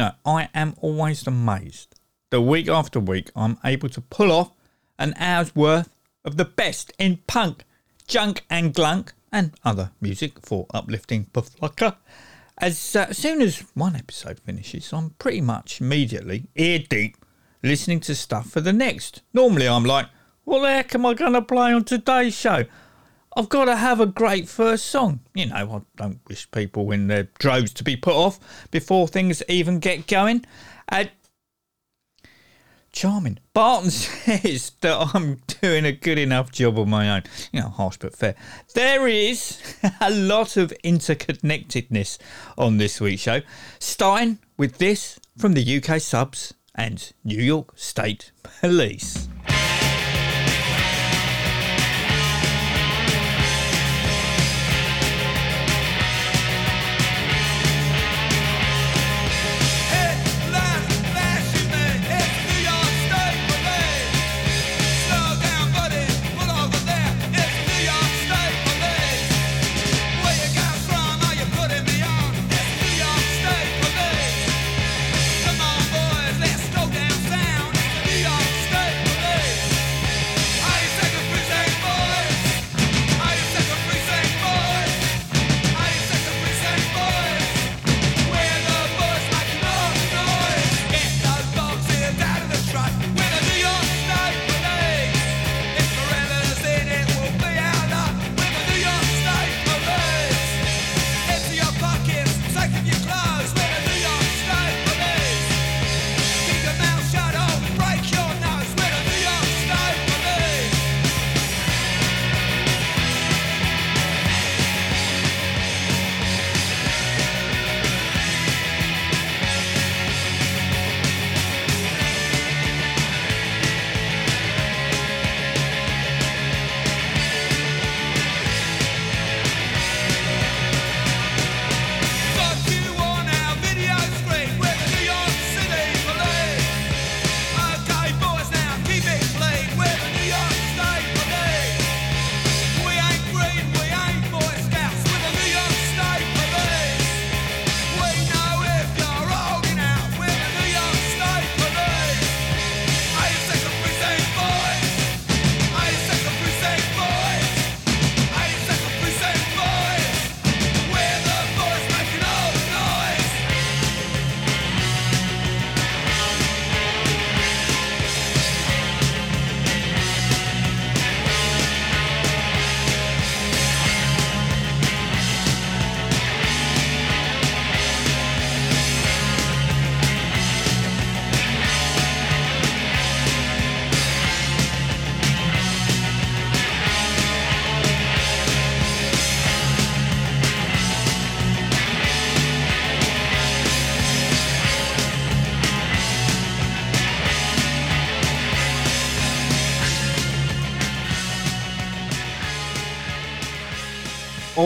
I am always amazed that week after week I'm able to pull off an hour's worth of the best in punk, junk and glunk and other music for uplifting puflucker. As uh, soon as one episode finishes, I'm pretty much immediately ear deep listening to stuff for the next. Normally I'm like, what the heck am I going to play on today's show? I've got to have a great first song. You know, I don't wish people in their droves to be put off before things even get going. Uh, charming. Barton says that I'm doing a good enough job on my own. You know, harsh but fair. There is a lot of interconnectedness on this week's show. Starting with this from the UK subs and New York State Police.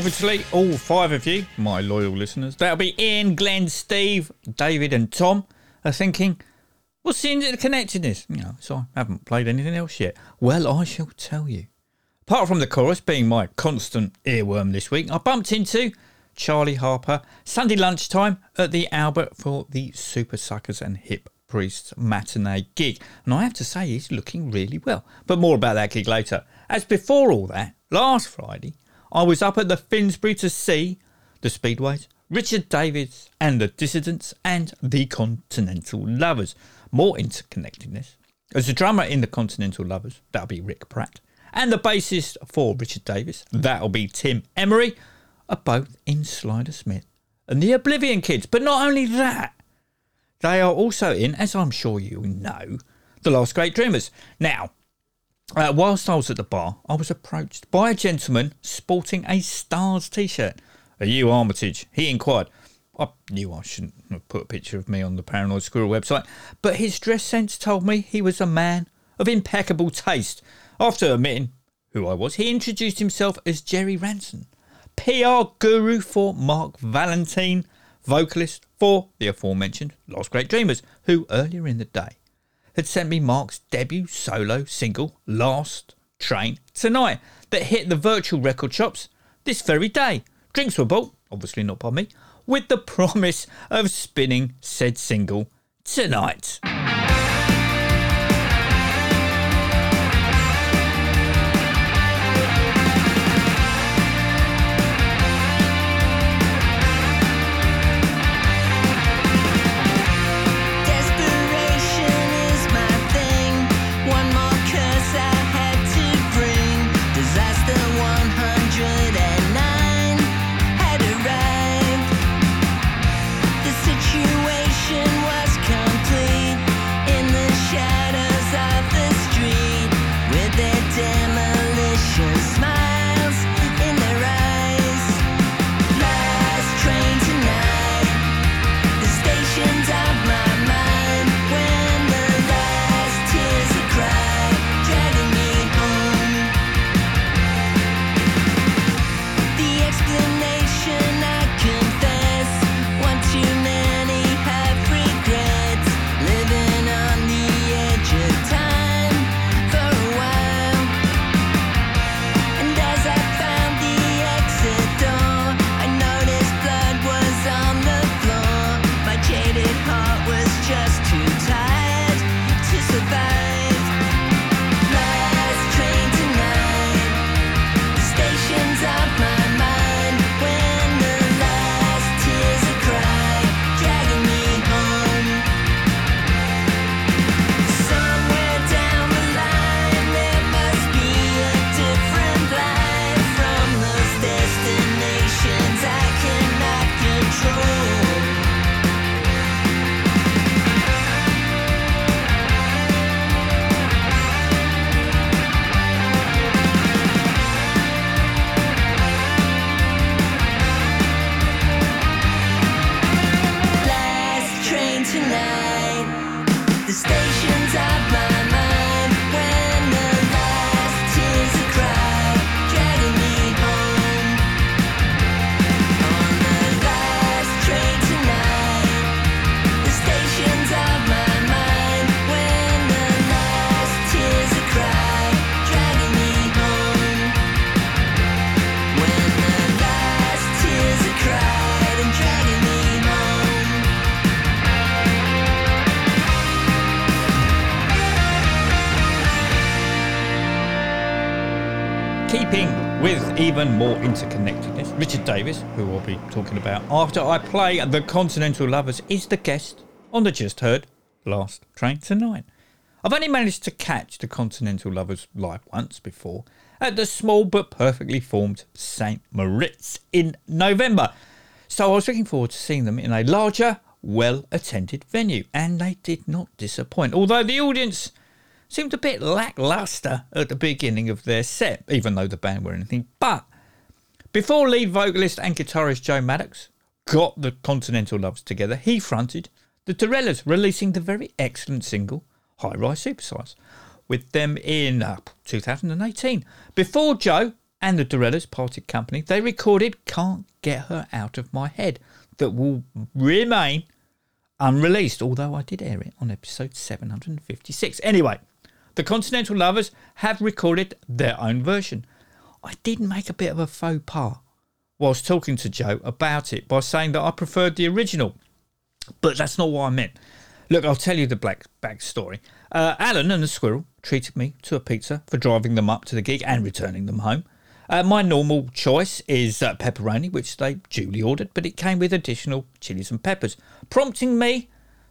Obviously, all five of you, my loyal listeners, that'll be Ian, Glenn, Steve, David, and Tom, are thinking, what's the interconnectedness? You know, so I haven't played anything else yet. Well, I shall tell you. Apart from the chorus being my constant earworm this week, I bumped into Charlie Harper Sunday lunchtime at the Albert for the Super Suckers and Hip Priests matinee gig. And I have to say, he's looking really well. But more about that gig later. As before all that, last Friday, I was up at the Finsbury to see the Speedways, Richard Davies and the Dissidents, and the Continental Lovers. More interconnectedness. As the drummer in the Continental Lovers, that'll be Rick Pratt, and the bassist for Richard Davies, that'll be Tim Emery, are both in Slider Smith and the Oblivion Kids. But not only that, they are also in, as I'm sure you know, The Last Great Dreamers. Now, uh, whilst I was at the bar, I was approached by a gentleman sporting a Stars t shirt. Are you Armitage? He inquired. I knew I shouldn't have put a picture of me on the Paranoid Squirrel website, but his dress sense told me he was a man of impeccable taste. After admitting who I was, he introduced himself as Jerry Ranson, PR guru for Marc Valentine, vocalist for the aforementioned Last Great Dreamers, who earlier in the day had sent me Marc's debut solo single, Last Train Tonight, that hit the virtual record shops this very day. Drinks were bought, obviously not by me, with the promise of spinning said single tonight. Interconnectedness, Richard Davies, who I'll be talking about after I play The Continental Lovers, is the guest on the just heard Last Train Tonight. I've only managed to catch the Continental Lovers live once before at the small but perfectly formed St. Moritz in November. So I was looking forward to seeing them in a larger, well attended venue, and they did not disappoint. Although the audience seemed a bit lackluster at the beginning of their set, even though the band were anything but. Before lead vocalist and guitarist Joe Maddox got the Continental Lovers together, he fronted the Torellas, releasing the very excellent single High Rise Supersize, with them in uh, 2018. Before Joe and the Torellas parted company, they recorded Can't Get Her Out of My Head, that will remain unreleased, although I did air it on episode 756. Anyway, the Continental Lovers have recorded their own version, I did make a bit of a faux pas whilst talking to Joe about it by saying that I preferred the original. But that's not what I meant. Look, I'll tell you the black backstory. Uh, Alan and the squirrel treated me to a pizza for driving them up to the gig and returning them home. Uh, my normal choice is uh, pepperoni, which they duly ordered, but it came with additional chilies and peppers, prompting me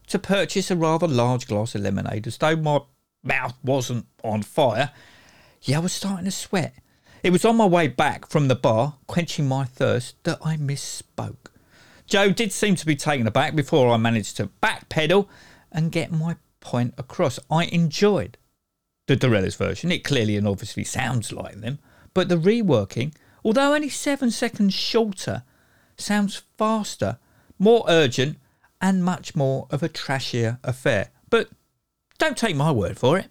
to purchase a rather large glass of lemonade as though my mouth wasn't on fire. Yeah, I was starting to sweat. It was on my way back from the bar, quenching my thirst, that I misspoke. Joe did seem to be taken aback before I managed to backpedal and get my point across. I enjoyed the Dorellis version. It clearly and obviously sounds like them, but the reworking, although only seven seconds shorter, sounds faster, more urgent, and much more of a trashier affair. But don't take my word for it.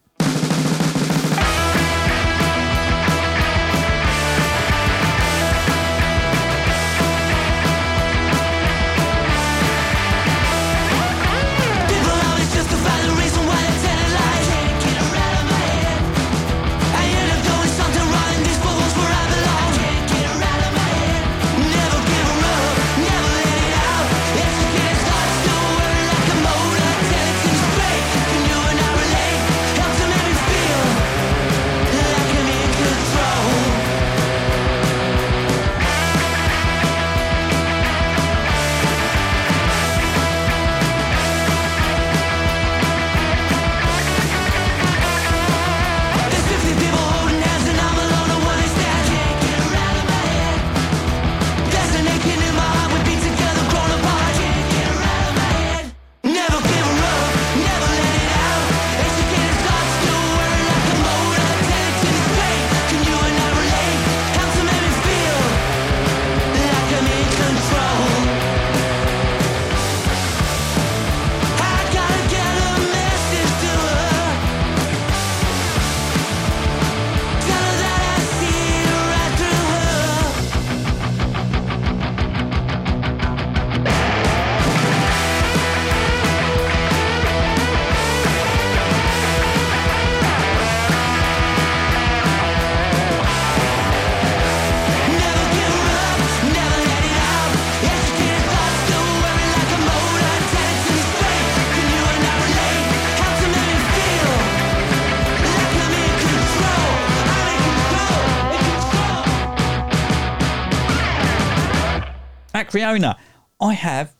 Acweorna, I have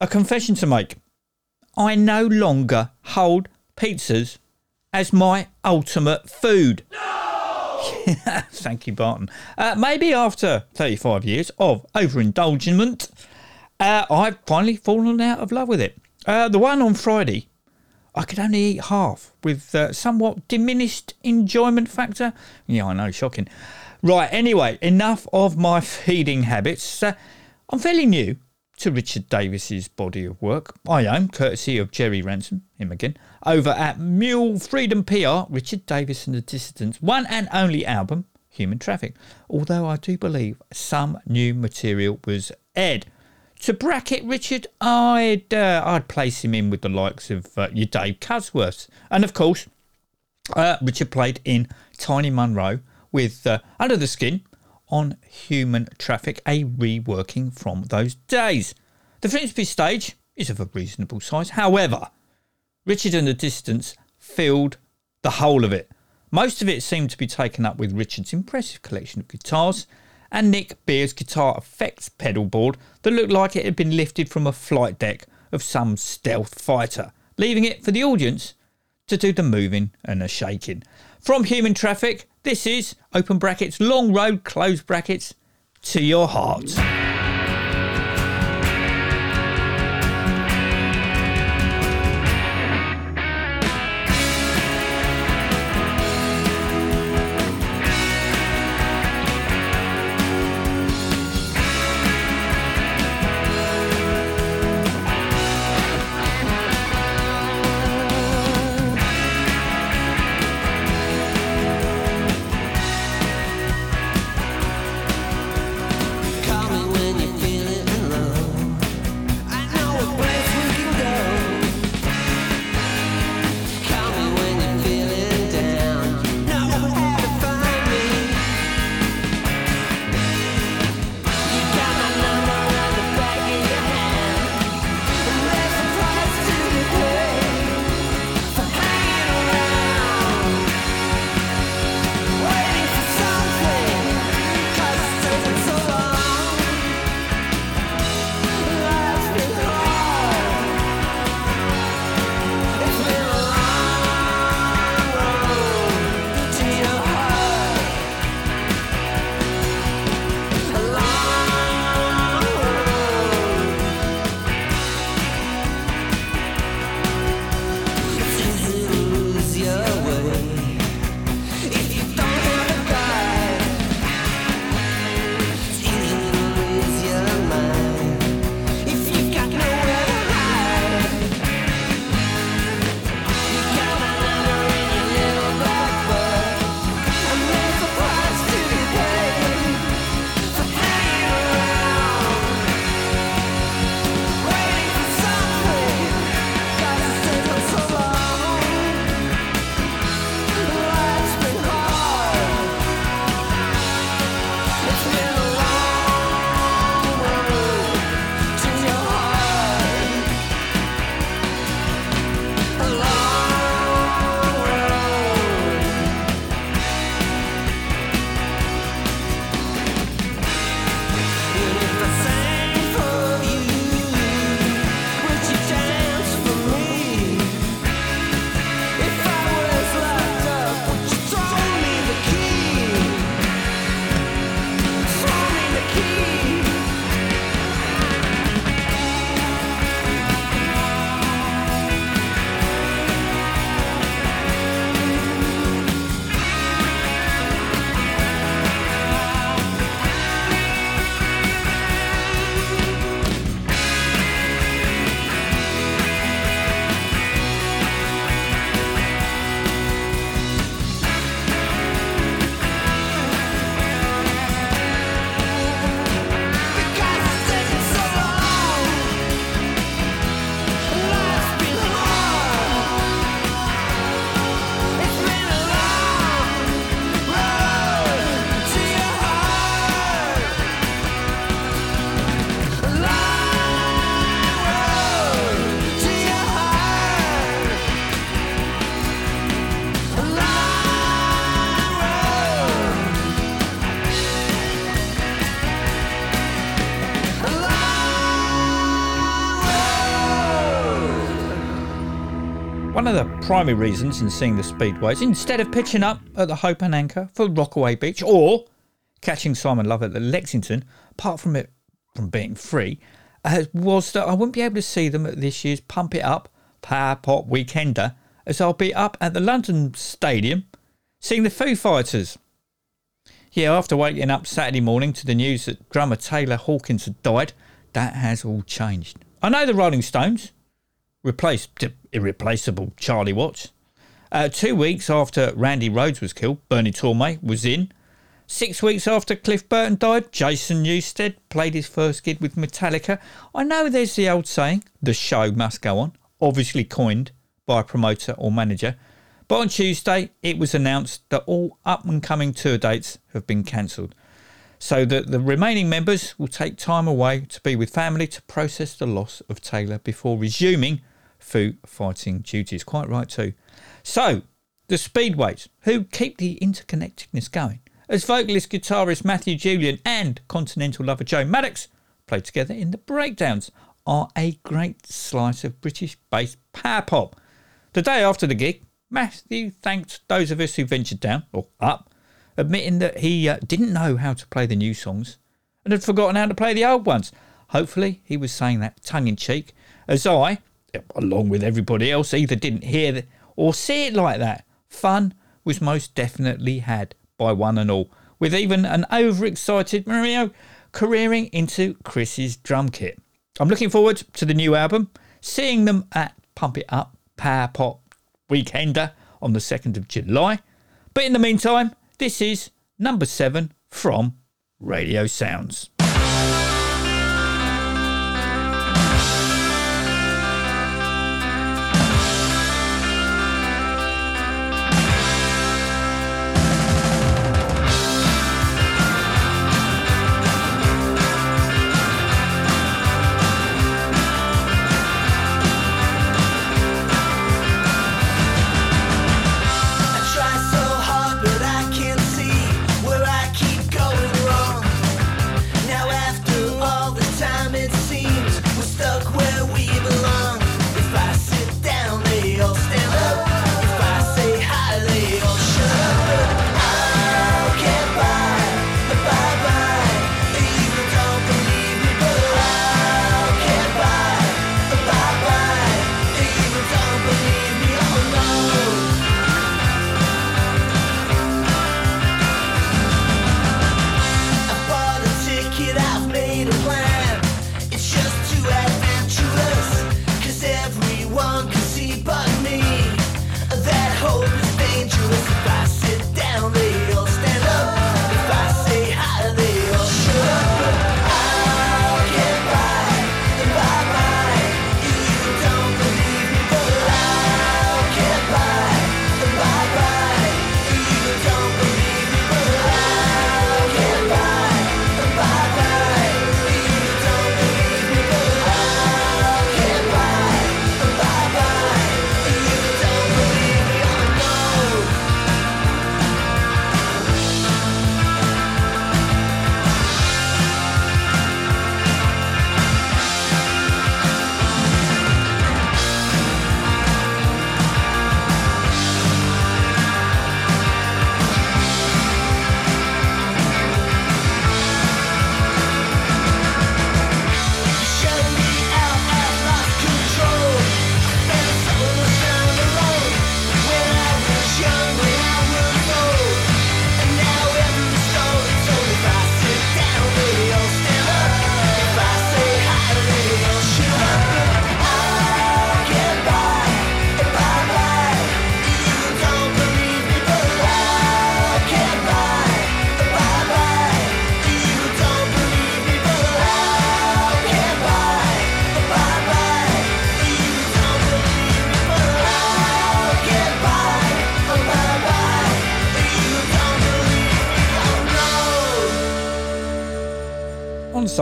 a confession to make. I no longer hold pizzas as my ultimate food. No! Thank you, Barton. Uh, maybe after 35 years of overindulgence, uh, I've finally fallen out of love with it. Uh, the one on Friday, I could only eat half with uh, somewhat diminished enjoyment factor. Yeah, I know, shocking. Right, anyway, enough of my feeding habits. I'm fairly new to Richard Davies's body of work. I own, courtesy of Jerry Ransom, him again, over at Mule Freedom PR, Richard Davies and the Dissidents' one and only album, Human Traffic. Although I do believe some new material was aired. To bracket Richard, I'd uh, I'd place him in with the likes of uh, your Dave Kusworths, and of course, uh, Richard played in Tiny Munro with uh, Under the Skin on Human Traffic, a reworking from those days. The Finsbury stage is of a reasonable size. However, Richard and the Dissidents filled the whole of it. Most of it seemed to be taken up with Richard's impressive collection of guitars and Nick Beer's guitar effects pedal board that looked like it had been lifted from a flight deck of some stealth fighter, leaving it for the audience to do the moving and the shaking. From Human Traffic, this is open brackets, long road, close brackets, to your heart. One of the primary reasons in seeing the Speedways, instead of pitching up at the Hope and Anchor for Rockaway Beach or catching Simon Love at the Lexington, apart from it from being free, uh, was that I wouldn't be able to see them at this year's Pump It Up Power Pop Weekender, as I'll be up at the London Stadium seeing the Foo Fighters. Yeah, after waking up Saturday morning to the news that drummer Taylor Hawkins had died, that has all changed. I know the Rolling Stones replaced irreplaceable Charlie Watts. Uh, two weeks after Randy Rhoads was killed, Bernie Tormé was in. Six weeks after Cliff Burton died, Jason Newsted played his first gig with Metallica. I know there's the old saying, the show must go on, obviously coined by a promoter or manager. But on Tuesday, it was announced that all up and coming tour dates have been cancelled, so that the remaining members will take time away to be with family to process the loss of Taylor before resuming Foo fighting duties. Quite right, too. So, the Speedways, who keep the interconnectedness going, as vocalist guitarist Matthew Julian and continental lover Joe Maddox play together in the breakdowns, are a great slice of British based power pop. The day after the gig, Matthew thanked those of us who ventured down, or up, admitting that he uh, didn't know how to play the new songs and had forgotten how to play the old ones. Hopefully, he was saying that tongue in cheek, as I, along with everybody else, either didn't hear or see it like that. Fun was most definitely had by one and all, with even an overexcited Mario careering into Chris's drum kit. I'm looking forward to the new album, seeing them at Pump It Up Power Pop Weekender on the 2nd of July. But in the meantime, this is number seven from Radio Sounds.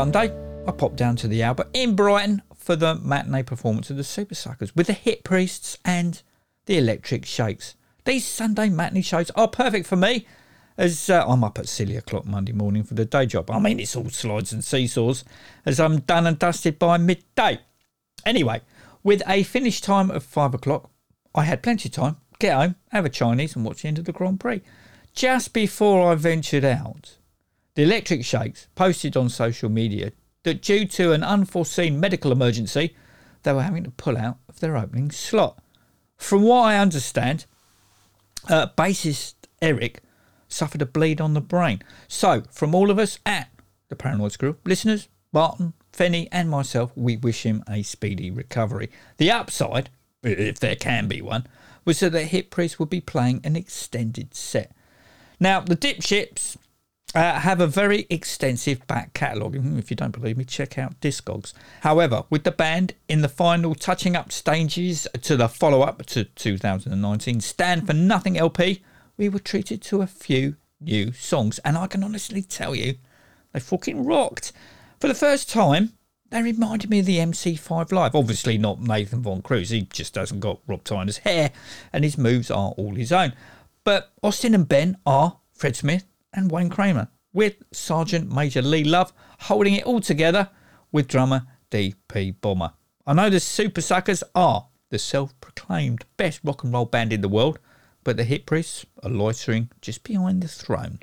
Sunday, I popped down to the Albert in Brighton for the matinee performance of the Super Suckers with the Hip Priests and the Electric Shakes. These Sunday matinee shows are perfect for me as uh, I'm up at silly o'clock Monday morning for the day job. I mean, it's all slides and seesaws as I'm done and dusted by midday. Anyway, with a finish time of five o'clock, I had plenty of time. Get home, have a Chinese, and watch the end of the Grand Prix. Just before I ventured out, the Electric Shakes posted on social media that due to an unforeseen medical emergency, they were having to pull out of their opening slot. From what I understand, uh, bassist Eric suffered a bleed on the brain. So, from all of us at the Paranoid Squirrel, listeners, Barton, Fenny, and myself, we wish him a speedy recovery. The upside, if there can be one, was that the Hip Priest would be playing an extended set. Now, the Dipships uh, have a very extensive back catalogue. Mm, If you don't believe me, check out Discogs. However, with the band in the final touching up stages to the follow up to 2019 Stand for Nothing LP, we were treated to a few new songs, and I can honestly tell you, they fucking rocked. For the first time, they reminded me of the MC5 Live. Obviously, not Nathan Von Cruz, he just hasn't got Rob Tyner's hair, and his moves are all his own. But Austin and Ben are Fred Smith and Wayne Kramer, with Sergeant Major Lee Love holding it all together with drummer DP Bomber. I know the Super Suckers are the self proclaimed best rock and roll band in the world, but the Hip Priests are loitering just behind the throne.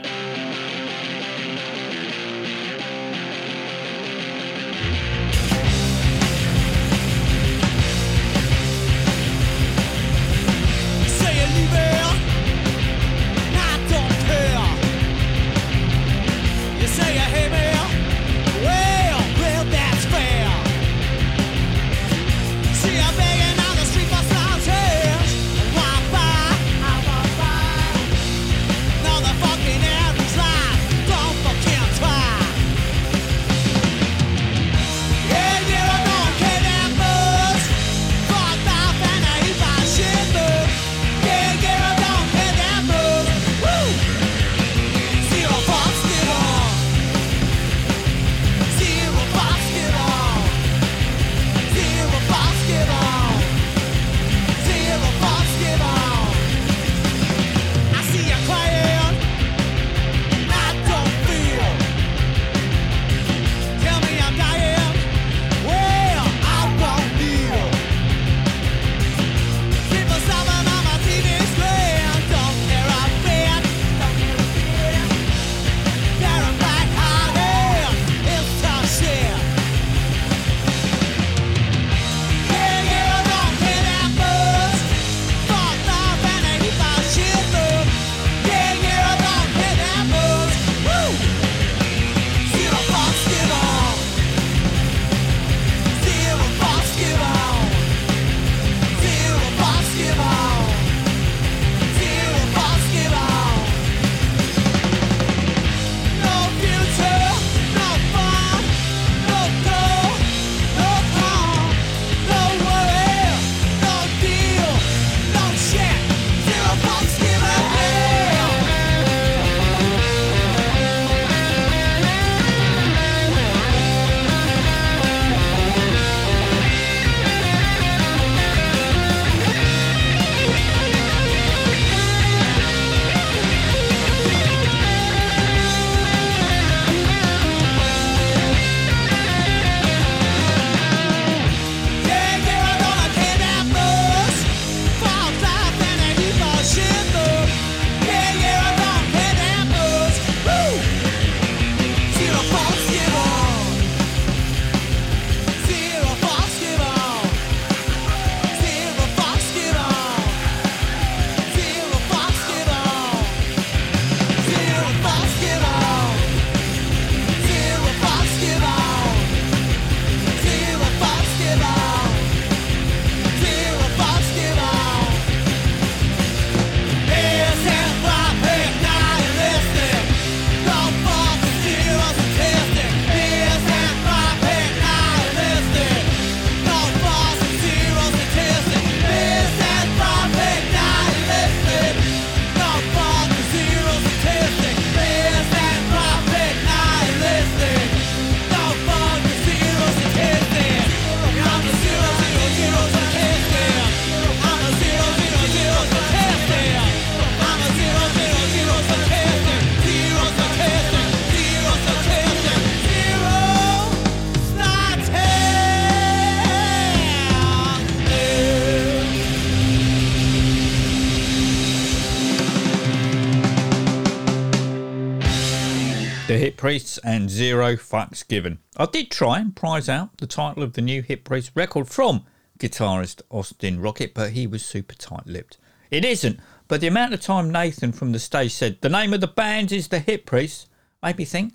And Zero Fucks Given. I did try and prize out the title of the new Hip Priest record from guitarist Austin Rocket, but he was super tight lipped. It isn't, but the amount of time Nathan from the stage said the name of the band is the Hip Priests made me think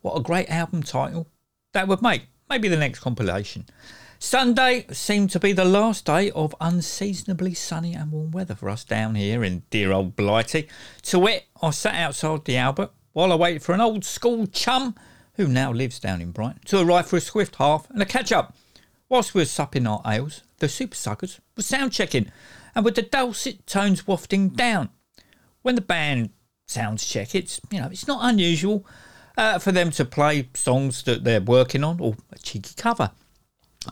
what a great album title that would make. Maybe the next compilation. Sunday seemed to be the last day of unseasonably sunny and warm weather for us down here in dear old Blighty. To wit, I sat outside the Albert while I waited for an old school chum who now lives down in Brighton to arrive for a swift half and a catch up. Whilst we were supping our ales, the super suckers were sound checking and with the dulcet tones wafting down. When the band sounds check, it's you know it's not unusual uh, for them to play songs that they're working on or a cheeky cover.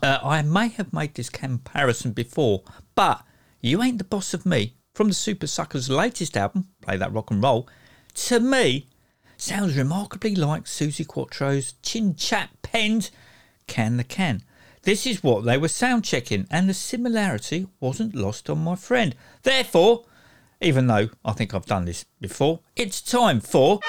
Uh, I may have made this comparison before, but You Ain't the Boss of Me from the Super Suckers' latest album, Play That Rock and Roll, to me sounds remarkably like Suzi Quatro's Chin Chat penned Can the Can. This is what they were sound checking, and the similarity wasn't lost on my friend. Therefore, even though I think I've done this before, it's time for.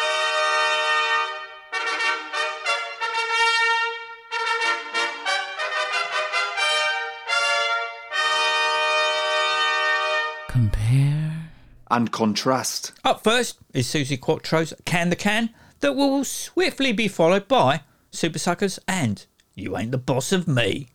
And contrast. Up first is Suzi Quatro's Can the Can, that will swiftly be followed by Super Suckers and You Ain't the Boss of Me.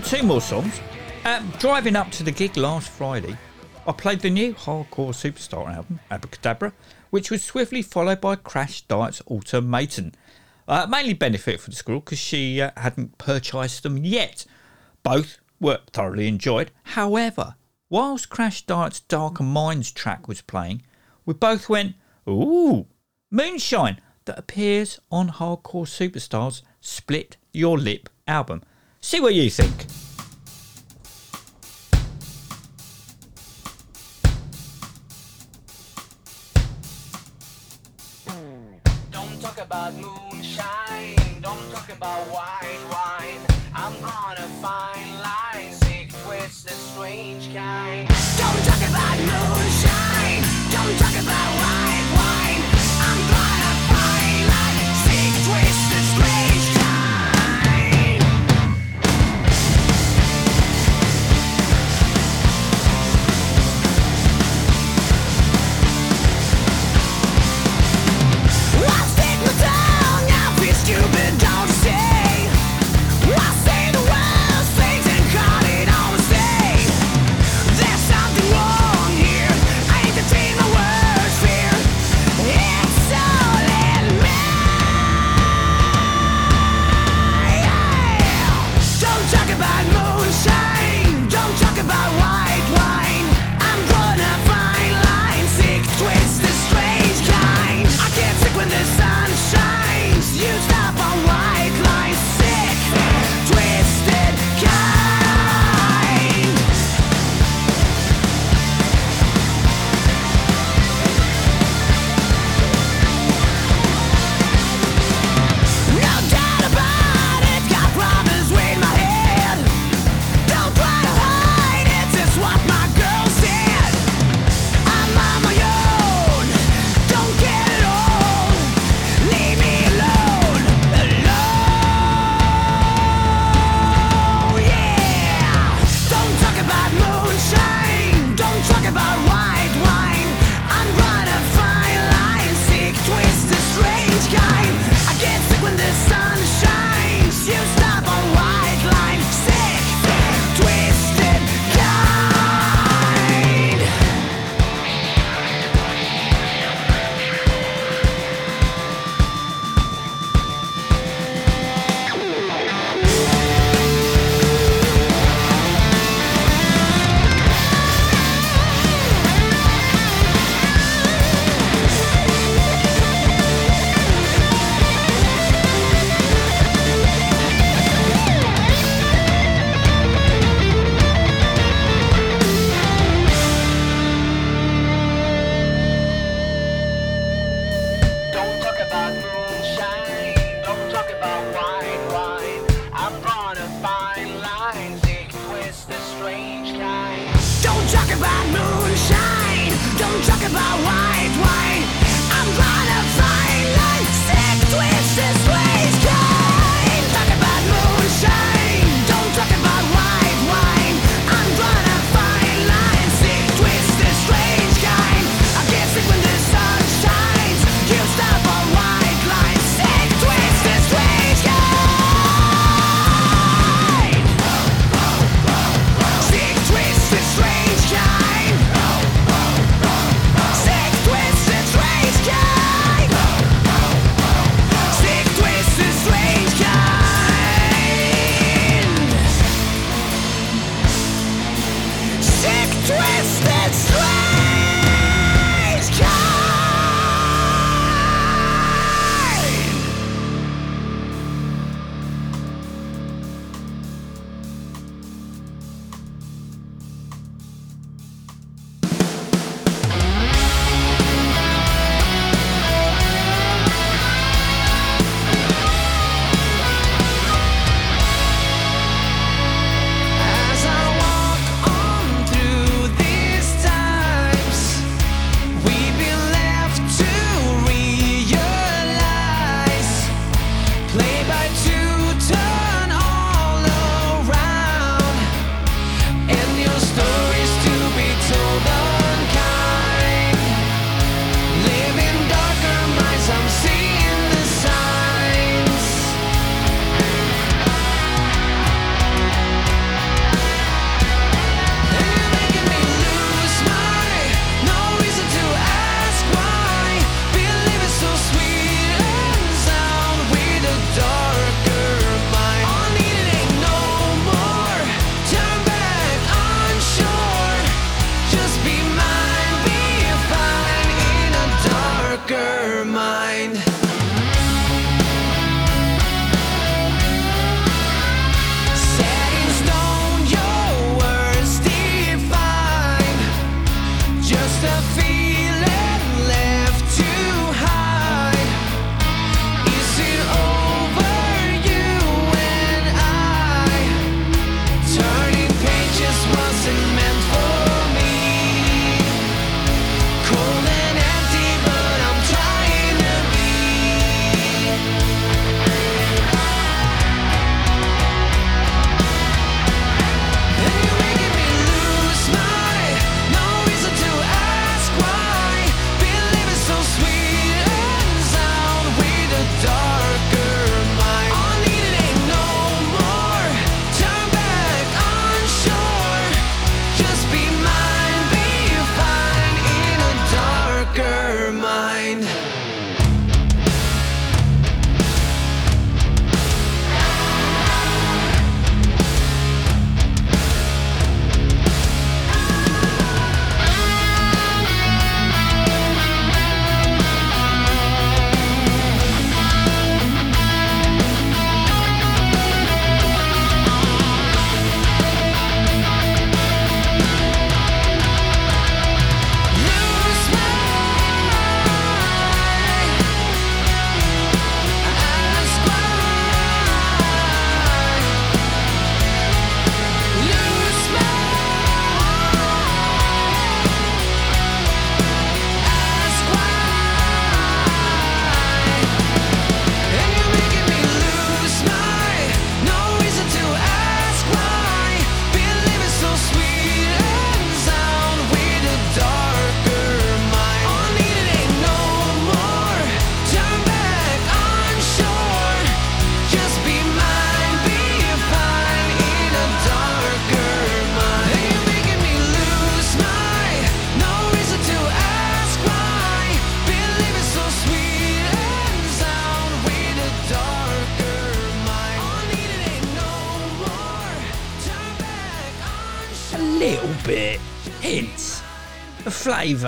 for two more songs, um, driving up to the gig last Friday, I played the new hardcore superstar album, Abracadabra, which was swiftly followed by Crash Diet's Automaton. Uh, mainly benefit for the squirrel because she uh, hadn't purchased them yet. Both were thoroughly enjoyed. However, whilst Crash Diet's Darker Minds track was playing, we both went, Ooh, Moonshine, that appears on Hardcore Superstars' Split Your Lip album. See what you think.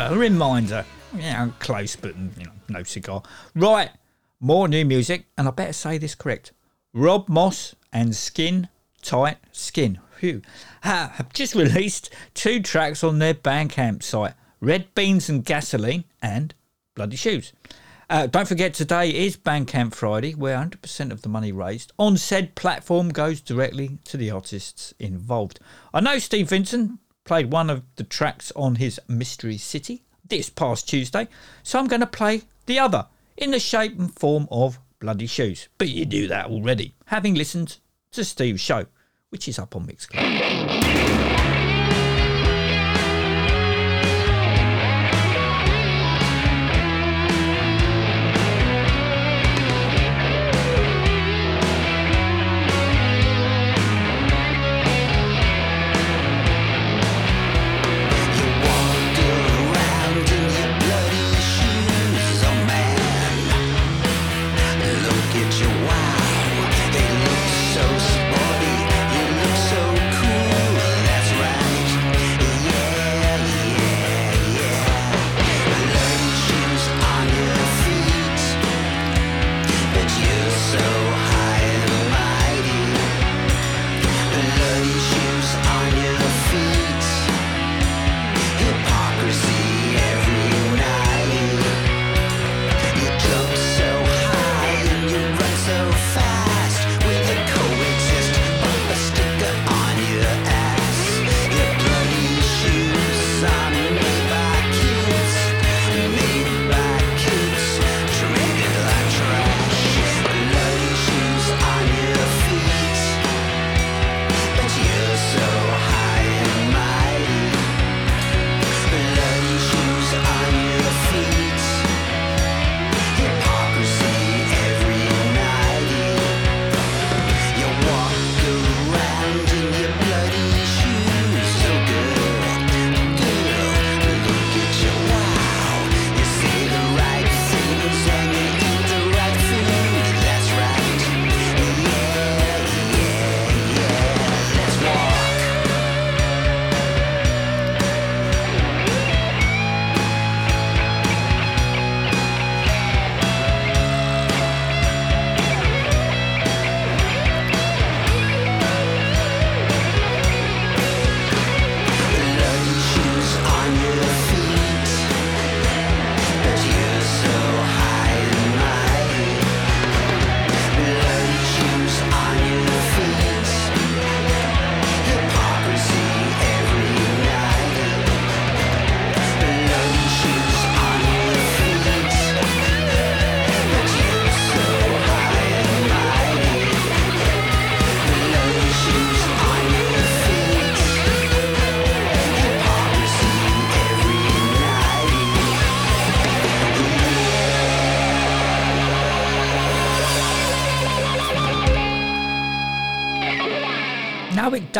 A reminder. Yeah, close, but you know, no cigar. Right, more new music, and I better say this correct. Rob Moss and Skin Tight Skin, who have just released two tracks on their Bandcamp site Red Beans and Gasoline and Bloody Shoes. Uh, don't forget, today is Bandcamp Friday, where 100% of the money raised on said platform goes directly to the artists involved. I know Steve Vincent played one of the tracks on his Mystery City this past Tuesday, so I'm going to play the other in the shape and form of Bloody Shoes. But you knew that already, having listened to Steve's show, which is up on Mixcloud.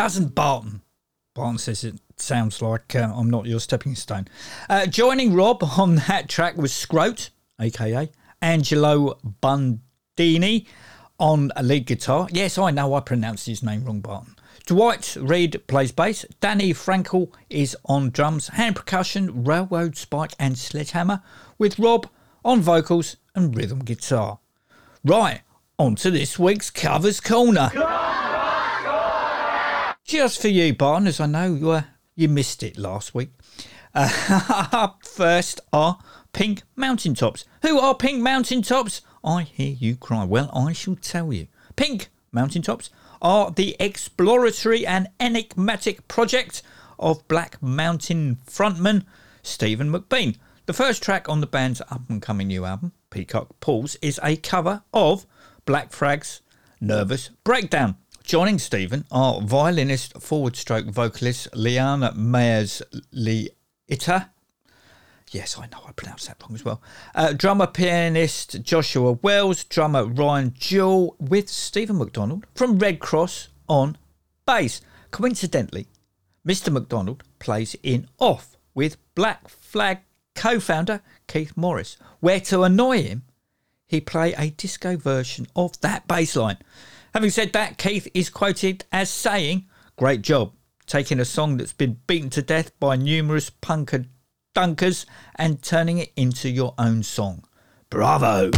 Doesn't, Barton. Barton says it sounds like uh, I'm not your stepping stone. Uh, joining Rob on that track was Scroat, aka Angelo Bundini, on lead guitar. Yes, I know I pronounced his name wrong, Barton. Dwight Reed plays bass. Danny Frankel is on drums, hand percussion, railroad spike, and sledgehammer, with Rob on vocals and rhythm guitar. Right, on to this week's Covers Corner. Just for you, Barton, as I know you, uh, you missed it last week. Uh, up first are Pink Mountaintops. Who are Pink Mountaintops? I hear you cry. Well, I shall tell you. Pink Mountaintops are the exploratory and enigmatic project of Black Mountain frontman Stephen McBean. The first track on the band's up and coming new album, Peacock Pools, is a cover of Black Flag's Nervous Breakdown. Joining Stephen are violinist, forward stroke vocalist Liana Mayers Liita. Yes, I know I pronounced that wrong as well. Uh, drummer pianist Joshua Wells, drummer Ryan Jewell, with Steven McDonald from Redd Kross on bass. Coincidentally, Mr. McDonald plays in Off with Black Flag co founder Keith Morris, where to annoy him, he play a disco version of that bass line. Having said that, Keith is quoted as saying, Great job. taking a song that's been beaten to death by numerous punker dunkers and turning it into your own song. Bravo!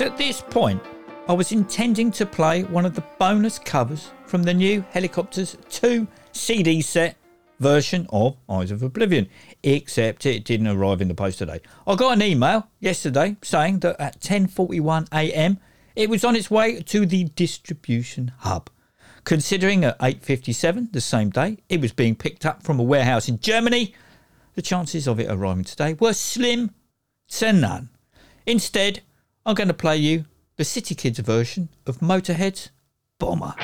Was at this point I was intending to play one of the bonus covers from the new Hellacopters 2 CD set version of Eyes of Oblivion, except it didn't arrive in the post today. I got an email yesterday saying that at 10:41 a.m. it was on its way to the distribution hub. Considering at 8:57 the same day it was being picked up from a warehouse in Germany, the chances of it arriving today were slim to none. Instead, I'm going to play you the City Kids version of Motorhead's Bomber.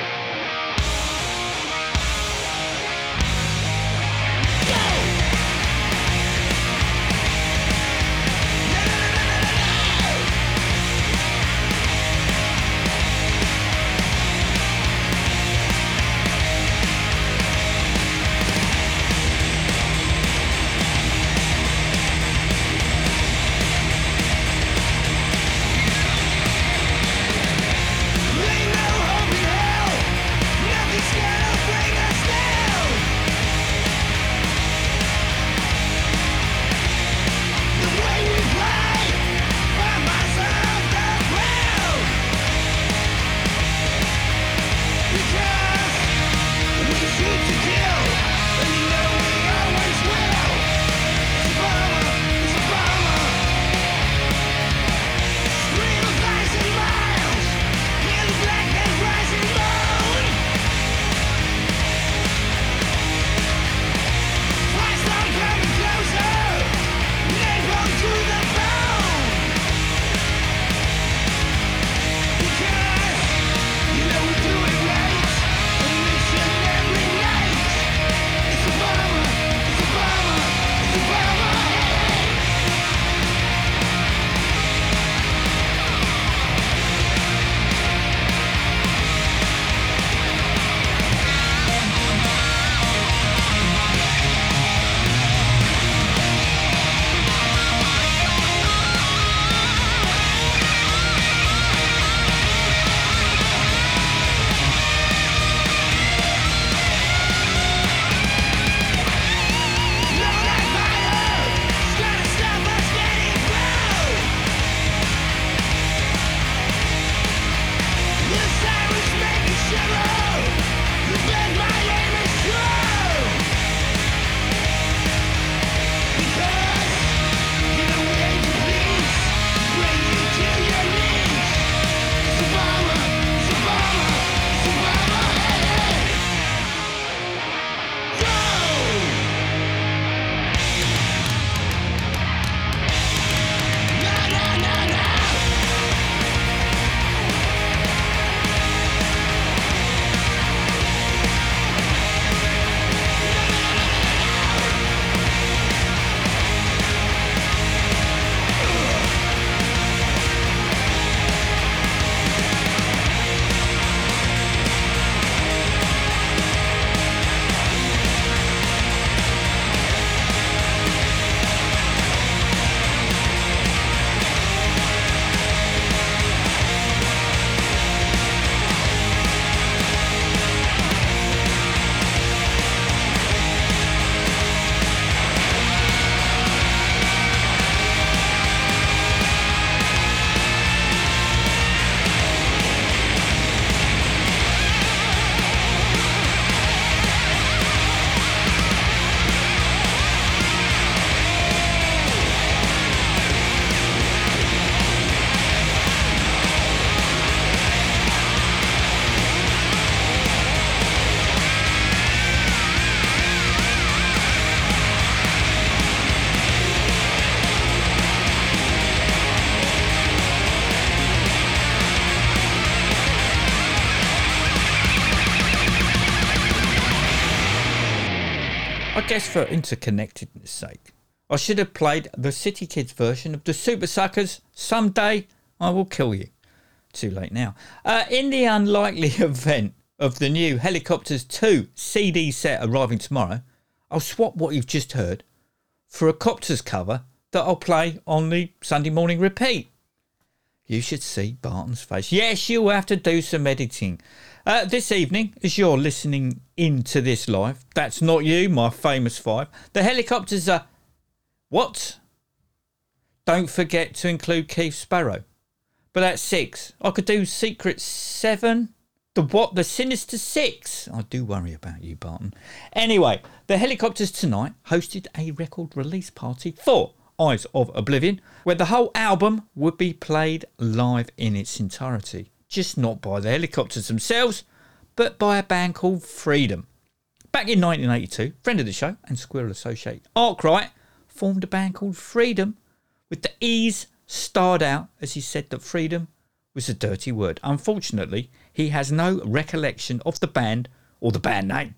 Guess for interconnectedness sake, I should have played the City Kids version of the Supersuckers. Someday I will kill you. Too late now. Uh, in the unlikely event of the new Hellacopters 2 CD set arriving tomorrow, I'll swap what you've just heard for a Copters cover that I'll play on the Sunday morning repeat. You should see Barton's face. Yes, you'll have to do some editing. Uh, this evening, as you're listening into this live, that's not you, my famous five. The Hellacopters are. What? Don't forget to include Keith Sparrow. But that's six. I could do Secret Seven. The what? The Sinister Six. I do worry about you, Barton. Anyway, the Hellacopters tonight hosted a record release party for Eyes of Oblivion, where the whole album would be played live in its entirety. Just not by the Hellacopters themselves, but by a band called Freedom. Back in 1982, friend of the show and Squirrel associate Arkwright formed a band called Freedom, with the E's starred out as he said that freedom was a dirty word. Unfortunately, he has no recollection of the band or the band name.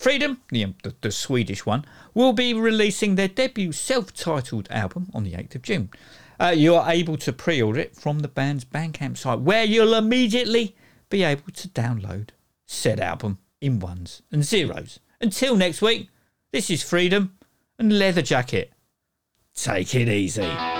Freedom, the, the, the Swedish one, will be releasing their debut self titled album on the 8th of June. Uh, you are able to pre order it from the band's Bandcamp site, where you'll immediately be able to download said album in ones and zeros. Until next week, this is Freedom and Leather Jacket. Take it easy.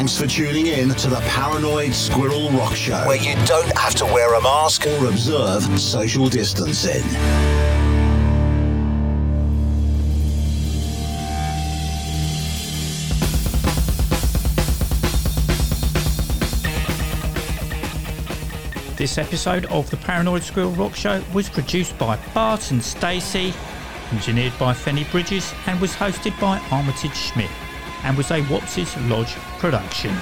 Thanks for tuning in to the Paranoid Squirrel Rock Show, where you don't have to wear a mask or observe social distancing. This episode of the Paranoid Squirrel Rock Show was produced by Bart and Stacey, engineered by Fenny Bridges, and was hosted by Armitage Schmidt and was a Wopsis Lodge production.